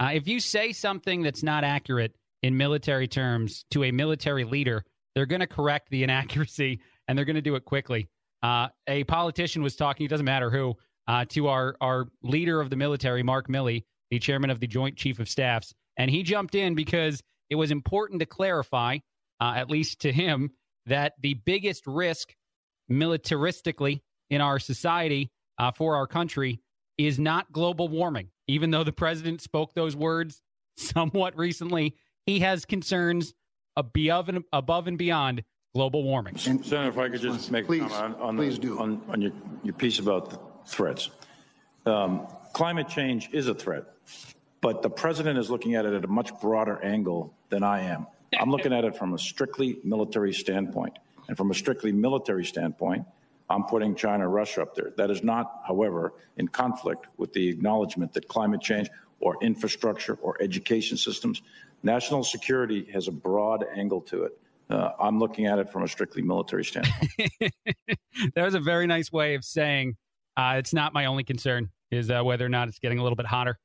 Uh, if you say something that's not accurate in military terms to a military leader, they're going to correct the inaccuracy and they're going to do it quickly. Uh, a politician was talking, it doesn't matter who, uh, to our, our leader of the military, Mark Milley, the chairman of the Joint Chief of Staffs. And he jumped in because it was important to clarify, uh, at least to him, that the biggest risk militaristically in our society uh, for our country is not global warming. Even though the president spoke those words somewhat recently, he has concerns above and, above and beyond global warming. And, Senator, if I could just make please, a comment on, on, please the, do. on, on your, your piece about the threats. Um, climate change is a threat, but the president is looking at it at a much broader angle than I am. I'm looking at it from a strictly military standpoint. And from a strictly military standpoint, I'm putting China Russia up there. That is not, however, in conflict with the acknowledgement that climate change or infrastructure or education systems, national security has a broad angle to it. Uh, I'm looking at it from a strictly military standpoint. that was a very nice way of saying uh, it's not my only concern is uh, whether or not it's getting a little bit hotter